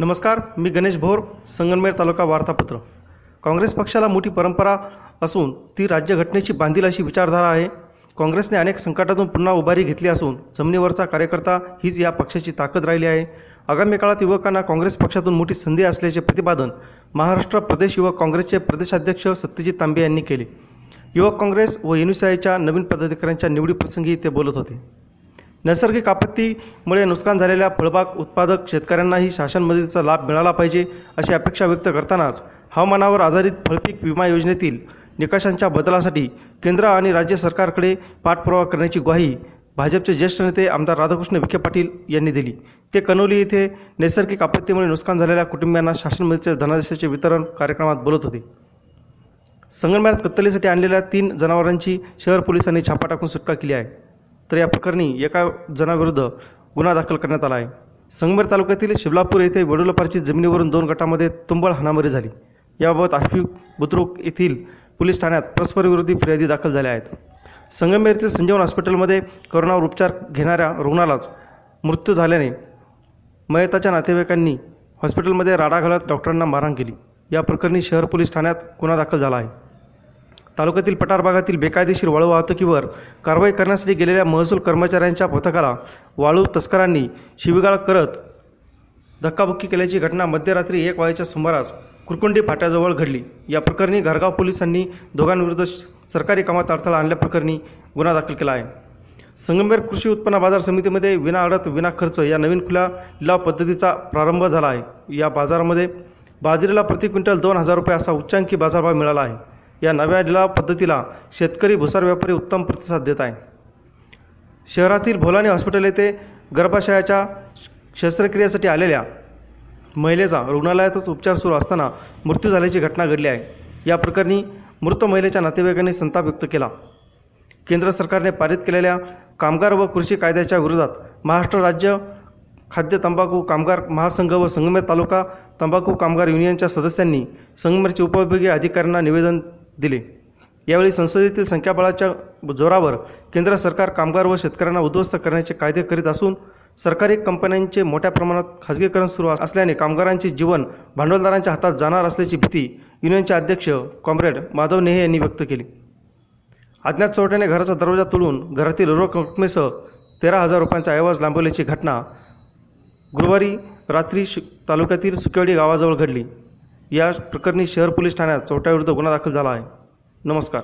नमस्कार मी गणेश भोर संगमनेर तालुका वार्तापत्र. काँग्रेस पक्षाला मोठी परंपरा असून ती राज्यघटनेची बांधील अशी विचारधारा आहे. काँग्रेसने अनेक संकटातून पुन्हा उभारी घेतली असून जमिनीवरचा कार्यकर्ता हीच या पक्षाची ताकद राहिली आहे. आगामी काळात युवकांना काँग्रेस पक्षातून मोठी संधी असल्याचे प्रतिपादन महाराष्ट्र प्रदेश युवक काँग्रेसचे प्रदेशाध्यक्ष सत्यजित तांबे यांनी केले. युवक काँग्रेस व एनुसीआयच्या नवीन पदाधिकाऱ्यांच्या निवडीप्रसंगी ते बोलत होते. नैसर्गिक आपत्तीमुळे नुकसान झालेल्या फळबाग उत्पादक शेतकऱ्यांनाही शासन मदतीचा लाभ मिळाला पाहिजे अशी अपेक्षा व्यक्त करतानाच हवामानावर आधारित फळपीक विमा योजनेतील निकषांच्या बदलासाठी केंद्र आणि राज्य सरकारकडे पाठपुरावा करण्याची ग्वाही भाजपचे ज्येष्ठ नेते आमदार राधाकृष्ण विखे पाटील यांनी दिली. ते कनोली येथे नैसर्गिक आपत्तीमुळे नुकसान झालेल्या कुटुंबियांना शासन मदतीच्या धनादेशाचे वितरण कार्यक्रमात बोलत होते. संगमनेरात कत्तलीसाठी आणलेल्या तीन जनावरांची शहर पोलिसांनी छापा टाकून सुटका केली आहे. तर या प्रकरणी एका जणाविरुद्ध गुन्हा दाखल करण्यात आला आहे. संगमेर तालुक्यातील शिवलापूर येथे वडुलापारची जमिनीवरून दोन गटामध्ये तुंबळ हाणामारी झाली. याबाबत आफी बुद्रुक येथील पोलीस ठाण्यात परस्परविरोधी फिर्यादी दाखल झाल्या आहेत. संगमेर येथील संजीवन हॉस्पिटलमध्ये करोनावर उपचार घेणाऱ्या रुग्णालाच मृत्यू झाल्याने मयताच्या नातेवाईकांनी हॉस्पिटलमध्ये राडा घालत डॉक्टरांना मारहाण केली. या प्रकरणी शहर पोलीस ठाण्यात गुन्हा दाखल झाला आहे. तालुक्यातील पठार भागातील बेकायदेशीर वाळू वाहतुकीवर कारवाई करण्यासाठी गेलेल्या महसूल कर्मचाऱ्यांच्या पथकाला वाळू तस्करांनी शिवीगाळ करत धक्काबुक्की केल्याची घटना मध्यरात्री एक वाजेच्या सुमारास कुरकुंडी फाट्याजवळ घडली. या प्रकरणी घरगाव पोलिसांनी दोघांविरुद्ध सरकारी कामात अडथळा आणल्याप्रकरणी गुन्हा दाखल केला आहे. संगमेर कृषी उत्पन्न बाजार समितीमध्ये विनाअडत विना खर्च या नवीन खुल्या लिलाव पद्धतीचा प्रारंभ झाला आहे. या बाजारामध्ये बाजरीला प्रति क्विंटल दोन हजार रुपये असा उच्चांकी बाजारभाव मिळाला आहे. या नव्या लिलाव पद्धतीला शेतकरी भुसार व्यापारी उत्तम प्रतिसाद देत आहे. शहरातील भोलानी हॉस्पिटल येथे गर्भाशयाच्या शस्त्रक्रियेसाठी आलेल्या महिलेचा रुग्णालयातच उपचार सुरू असताना मृत्यू झाल्याची घटना घडली आहे. या प्रकरणी मृत महिलेच्या नातेवाईकांनी संताप व्यक्त केला. केंद्र सरकारने पारित केलेल्या कामगार व कृषी कायद्याच्या विरोधात महाराष्ट्र राज्य खाद्य तंबाखू कामगार महासंघ व संगमेर तालुका तंबाखू कामगार युनियनच्या सदस्यांनी संगमेरचे उपविभागीय अधिकाऱ्यांना निवेदन दिले. यावेळी संसदेतील संख्याबळाच्या जोरावर केंद्र सरकार कामगार व शेतकऱ्यांना उद्ध्वस्त करण्याचे कायदे करीत असून सरकारी कंपन्यांचे मोठ्या प्रमाणात खाजगीकरण सुरू असल्याने कामगारांचे जीवन भांडवलदारांच्या हातात जाणार असल्याची भीती युनियनचे अध्यक्ष कॉम्रेड माधव नेहे यांनी व्यक्त केली. अज्ञात चोरट्याने घराचा दरवाजा तोडून घरातील रोख रकमेसह तेरा हजार रुपयांचा ऐवज लांबवल्याची घटना गुरुवारी रात्री शु तालुक्यातील सुकेवडी गावाजवळ घडली. या प्रकरणी शहर पोलीस ठाण्यात चोरट्याविरुद्ध गुन्हा दाखल झाला आहे. नमस्कार.